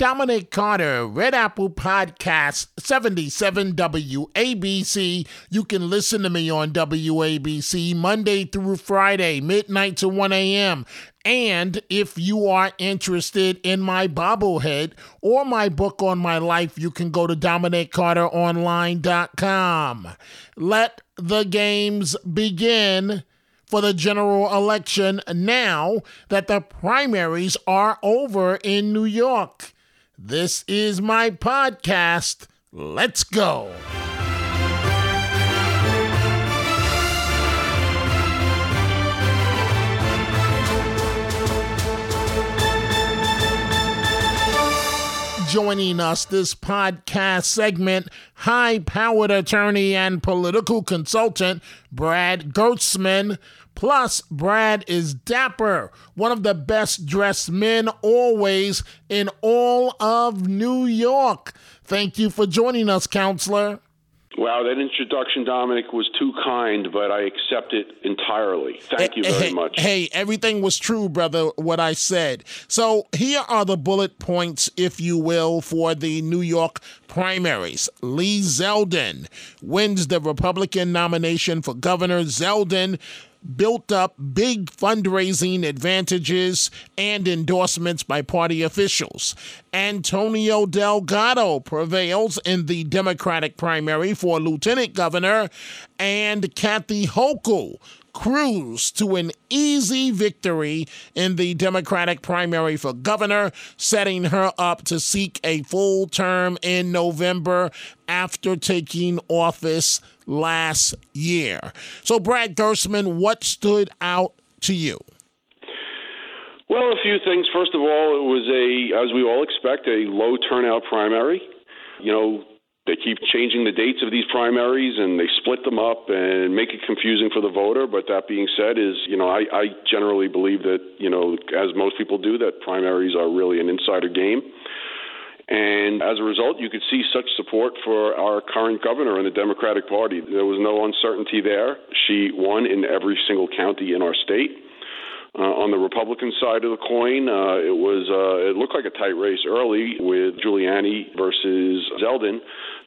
Dominic Carter, Red Apple Podcast 77 WABC. You can listen to me on WABC Monday through Friday, midnight to 1 a.m. And if you are interested in my bobblehead or my book on my life, you can go to DominicCarterOnline.com. Let the games begin for the general election now that the primaries are over in New York. This is my podcast. Let's go. Joining us this podcast segment, high powered attorney and political consultant Brad Gerstman. Plus, Brad is dapper, one of the best dressed men always in all of New York. Thank you for joining us, counselor. Wow, that introduction, Dominic, was too kind, but I accept it entirely. Thank you very hey, much. Hey, everything was true, brother, what I said. So here are the bullet points, if you will, for the New York primaries. Lee Zeldin wins the Republican nomination for governor. Zeldin built up big fundraising advantages and endorsements by party officials. Antonio Delgado prevails in the Democratic primary for lieutenant governor, and Kathy Hochul cruise to an easy victory in the Democratic primary for governor, setting her up to seek a full term in November after taking office last year. So, Brad Gerstman, what stood out to you? Well, a few things. First of all, it was a, as we all expect, a low turnout primary. You know, they keep changing the dates of these primaries and they split them up and make it confusing for the voter. But that being said, is you know I, I generally believe that you know as most people do that primaries are really an insider game. And as a result, you could see such support for our current governor in the Democratic Party. There was no uncertainty there. She won in every single county in our state. Uh, on the Republican side of the coin, uh, it was uh, it looked like a tight race early with Giuliani versus Zeldin,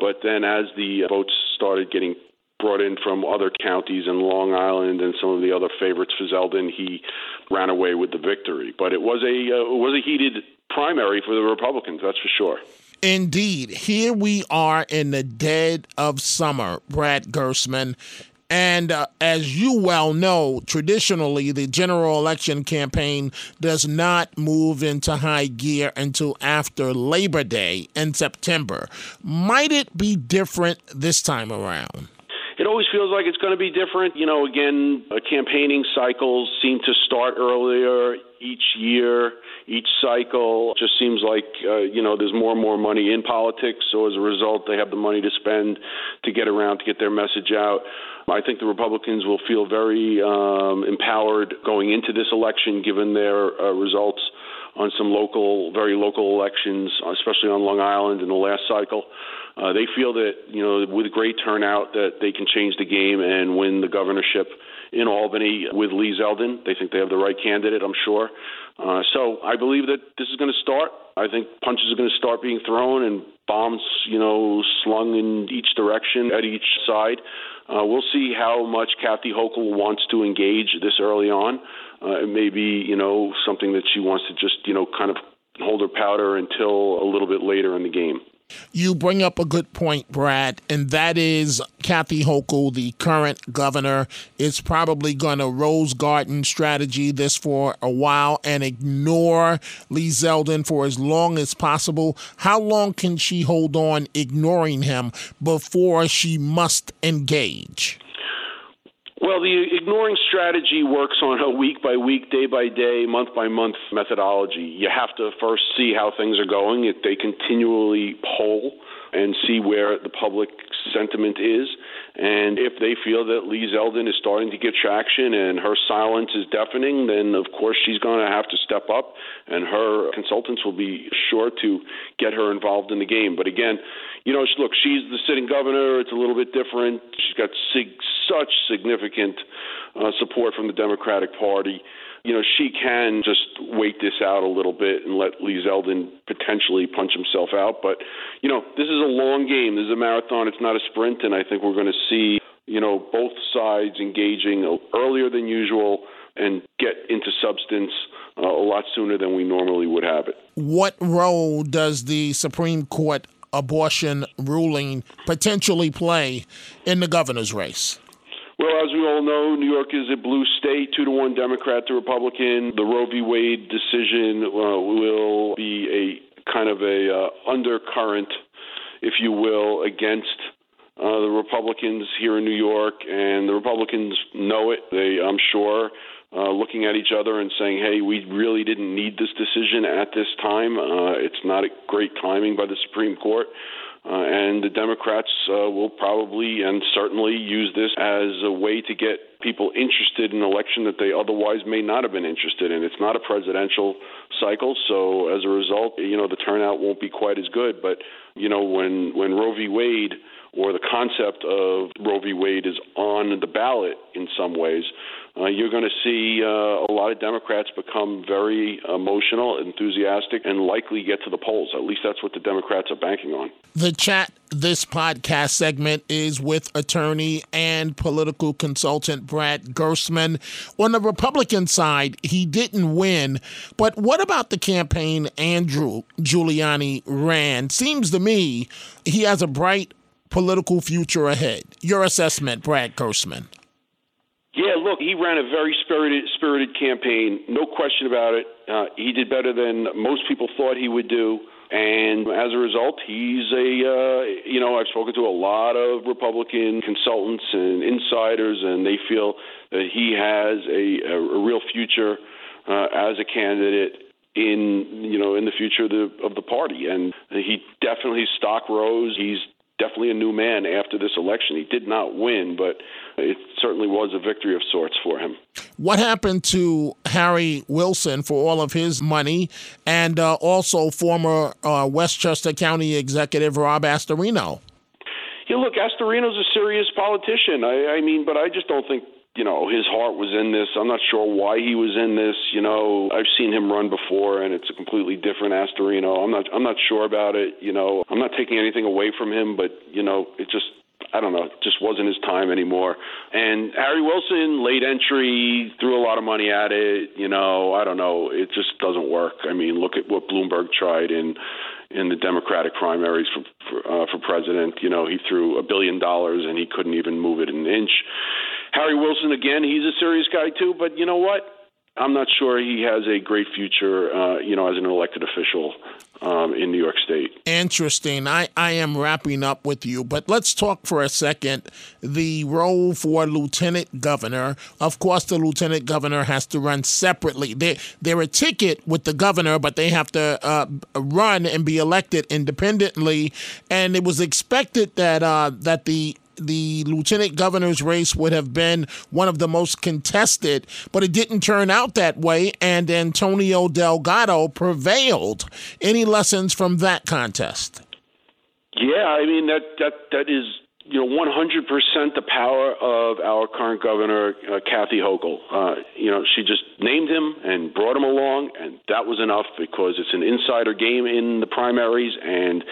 but then as the votes started getting brought in from other counties in Long Island and some of the other favorites for Zeldin, he ran away with the victory. But it was a uh, it was a heated primary for the Republicans, that's for sure. Indeed. Here we are in the dead of summer, Brad Gerstman. And uh, as you well know, traditionally, the general election campaign does not move into high gear until after Labor Day in September. Might it be different this time around? It always feels like it's going to be different. You know, again, uh, campaigning cycles seem to start earlier each year, each cycle. It just seems like uh, you know there's more and more money in politics, so as a result, they have the money to spend to get around to get their message out. I think the Republicans will feel very um, empowered going into this election, given their uh, results on some local, very local elections, especially on Long Island in the last cycle. Uh, they feel that you know with great turnout that they can change the game and win the governorship in Albany with Lee Zeldin. They think they have the right candidate, I'm sure. Uh, so I believe that this is going to start. I think punches are going to start being thrown and bombs, you know, slung in each direction at each side. Uh, we'll see how much Kathy Hochul wants to engage this early on. Uh, it may be, you know, something that she wants to just, you know, kind of hold her powder until a little bit later in the game. You bring up a good point, Brad, and that is Kathy Hochul, the current governor, is probably going to rose garden strategy this for a while and ignore Lee Zeldin for as long as possible. How long can she hold on ignoring him before she must engage? Well, the ignoring strategy works on a week by week, day by day, month by month methodology. You have to first see how things are going. If they continually poll and see where the public sentiment is. And if they feel that Lee Zeldin is starting to get traction and her silence is deafening, then of course she's going to have to step up, and her consultants will be sure to get her involved in the game. But again, you know, look, she's the sitting governor. It's a little bit different. She's got sig- such significant uh, support from the Democratic Party you know, she can just wait this out a little bit and let Lee Zeldin potentially punch himself out. But, you know, this is a long game. This is a marathon. It's not a sprint. And I think we're going to see, you know, both sides engaging earlier than usual and get into substance uh, a lot sooner than we normally would have it. What role does the Supreme Court abortion ruling potentially play in the governor's race? Well, as we all know, New York is a blue state, two to one Democrat to Republican. The Roe v. Wade decision uh, will be a kind of a uh, undercurrent, if you will, against uh, the Republicans here in New York, and the Republicans know it. They, I'm sure, uh, looking at each other and saying, "Hey, we really didn't need this decision at this time. Uh, it's not a great timing by the Supreme Court." Uh, and the Democrats uh, will probably and certainly use this as a way to get people interested in an election that they otherwise may not have been interested in. It's not a presidential cycle, so as a result, you know, the turnout won't be quite as good. But you know, when when Roe v. Wade or the concept of Roe v. Wade is on the ballot in some ways, uh, you're going to see uh, a lot of Democrats become very emotional, enthusiastic, and likely get to the polls. At least that's what the Democrats are banking on. The chat, this podcast segment is with attorney and political consultant Brad Gerstman. On the Republican side, he didn't win, but what about the campaign Andrew Giuliani ran? Seems to me he has a bright political future ahead. Your assessment, Brad Gerstman. Look, he ran a very spirited, spirited campaign. No question about it. Uh, he did better than most people thought he would do, and as a result, he's a. Uh, you know, I've spoken to a lot of Republican consultants and insiders, and they feel that he has a, a, a real future uh, as a candidate in you know in the future of the of the party and he definitely stock rose he's definitely a new man after this election. He did not win, but it certainly was a victory of sorts for him. What happened to Harry Wilson for all of his money and uh, also former uh, Westchester County Executive Rob Astorino? Yeah, look, Astorino's a serious politician. I, I mean, but I just don't think you know his heart was in this. I'm not sure why he was in this. You know, I've seen him run before, and it's a completely different Astorino. I'm not I'm not sure about it. You know, I'm not taking anything away from him, but you know, it just I don't know, it just wasn't his time anymore. And Harry Wilson, late entry, threw a lot of money at it. You know, I don't know, it just doesn't work. I mean, look at what Bloomberg tried in in the Democratic primaries for for, uh, for president. You know, he threw a billion dollars and he couldn't even move it an inch. Harry Wilson, again, he's a serious guy too, but you know what? I'm not sure he has a great future, uh, you know, as an elected official um, in New York State. Interesting. I, I am wrapping up with you, but let's talk for a second the role for lieutenant governor. Of course, the lieutenant governor has to run separately. They, they're a ticket with the governor, but they have to uh, run and be elected independently. And it was expected that uh, that the the lieutenant governor's race would have been one of the most contested, but it didn't turn out that way, and Antonio Delgado prevailed. Any lessons from that contest? Yeah, I mean that that that is you know 100% the power of our current governor uh, Kathy Hochul. Uh, you know, she just named him and brought him along, and that was enough because it's an insider game in the primaries, and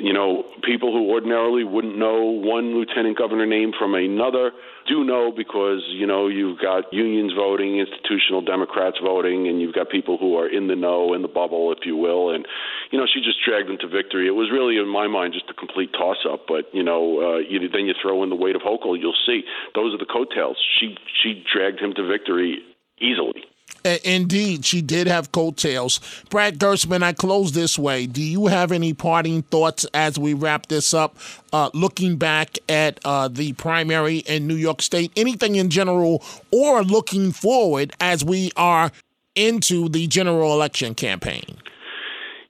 you know, people who ordinarily wouldn't know one lieutenant governor name from another do know because, you know, you've got unions voting, institutional Democrats voting, and you've got people who are in the know, in the bubble, if you will. And, you know, she just dragged them to victory. It was really, in my mind, just a complete toss up. But, you know, uh, you, then you throw in the weight of Hochul, you'll see those are the coattails. She, she dragged him to victory easily. Indeed, she did have coattails. Brad Gerstman, I close this way. Do you have any parting thoughts as we wrap this up? Uh, looking back at uh, the primary in New York State, anything in general, or looking forward as we are into the general election campaign?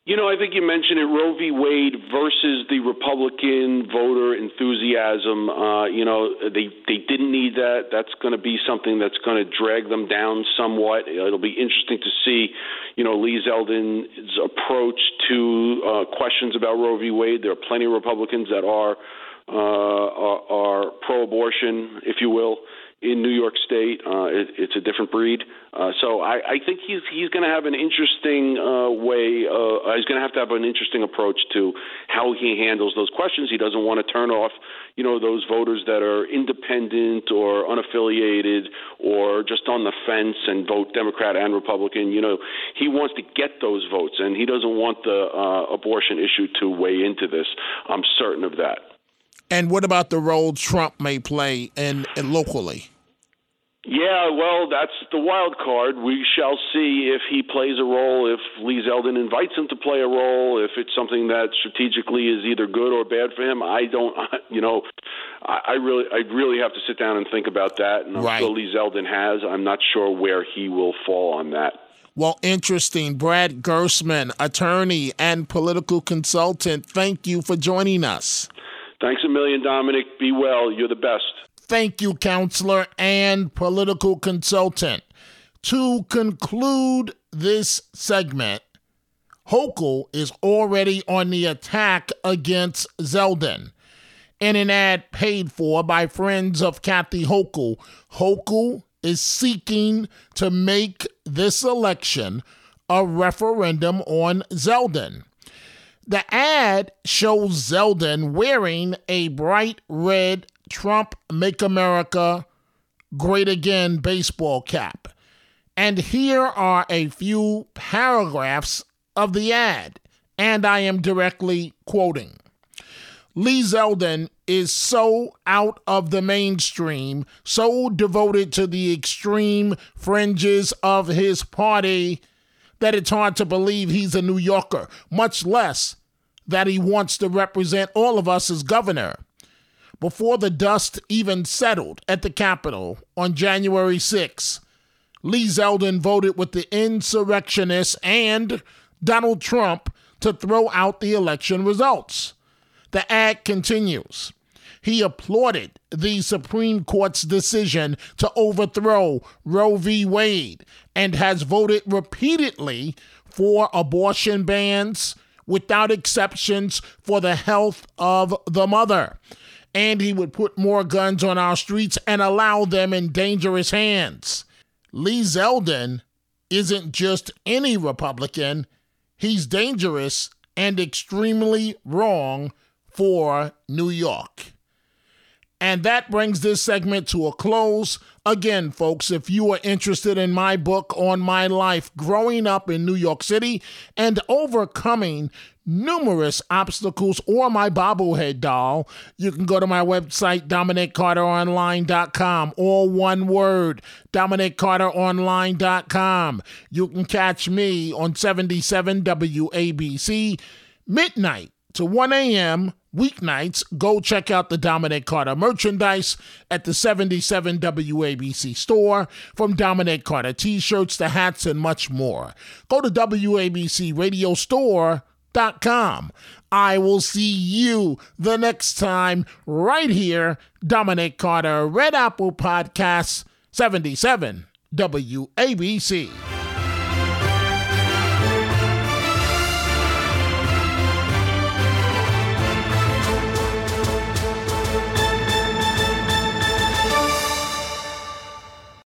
You know, I think you mentioned it Roe v. Wade versus the Republican voter enthusiasm. Uh, you know, they they didn't need that. That's going to be something that's going to drag them down somewhat. It'll be interesting to see, you know, Lee Zeldin's approach to uh, questions about Roe v. Wade. There are plenty of Republicans that are uh, are, are pro-abortion, if you will in New York State. Uh, it, it's a different breed. Uh, so I, I think he's he's going to have an interesting uh, way. Uh, he's going to have to have an interesting approach to how he handles those questions. He doesn't want to turn off, you know, those voters that are independent or unaffiliated or just on the fence and vote Democrat and Republican. You know, he wants to get those votes, and he doesn't want the uh, abortion issue to weigh into this. I'm certain of that. And what about the role Trump may play in, in locally? Yeah, well, that's the wild card. We shall see if he plays a role, if Lee Zeldin invites him to play a role, if it's something that strategically is either good or bad for him. I don't, you know, I, I really, I really have to sit down and think about that. And I'm right. sure Lee Zeldin has. I'm not sure where he will fall on that. Well, interesting. Brad Gerstman, attorney and political consultant, thank you for joining us. Thanks a million, Dominic. Be well. You're the best. Thank you, counselor and political consultant. To conclude this segment, Hochul is already on the attack against Zeldin. In an ad paid for by friends of Kathy Hochul, Hochul is seeking to make this election a referendum on Zeldin. The ad shows Zeldin wearing a bright red Trump Make America Great Again baseball cap. And here are a few paragraphs of the ad, and I am directly quoting. Lee Zeldin is so out of the mainstream, so devoted to the extreme fringes of his party, that it's hard to believe he's a New Yorker, much less that he wants to represent all of us as governor. Before the dust even settled at the Capitol on January 6, Lee Zeldin voted with the insurrectionists and Donald Trump to throw out the election results. The ad continues. He applauded the Supreme Court's decision to overthrow Roe v. Wade and has voted repeatedly for abortion bans, without exceptions for the health of the mother. And he would put more guns on our streets and allow them in dangerous hands. Lee Zeldin isn't just any Republican, he's dangerous and extremely wrong for New York. And that brings this segment to a close. Again, folks, if you are interested in my book on my life growing up in New York City and overcoming numerous obstacles or my bobblehead doll, you can go to my website, DominicCarterOnline.com, all one word, DominicCarterOnline.com. You can catch me on 77 WABC, midnight to 1 a.m weeknights, go check out the Dominic Carter merchandise at the 77 WABC store from Dominic Carter t shirts to hats and much more. Go to WABCRadiostore.com. I will see you the next time right here, Dominic Carter, Red Apple Podcast 77 WABC.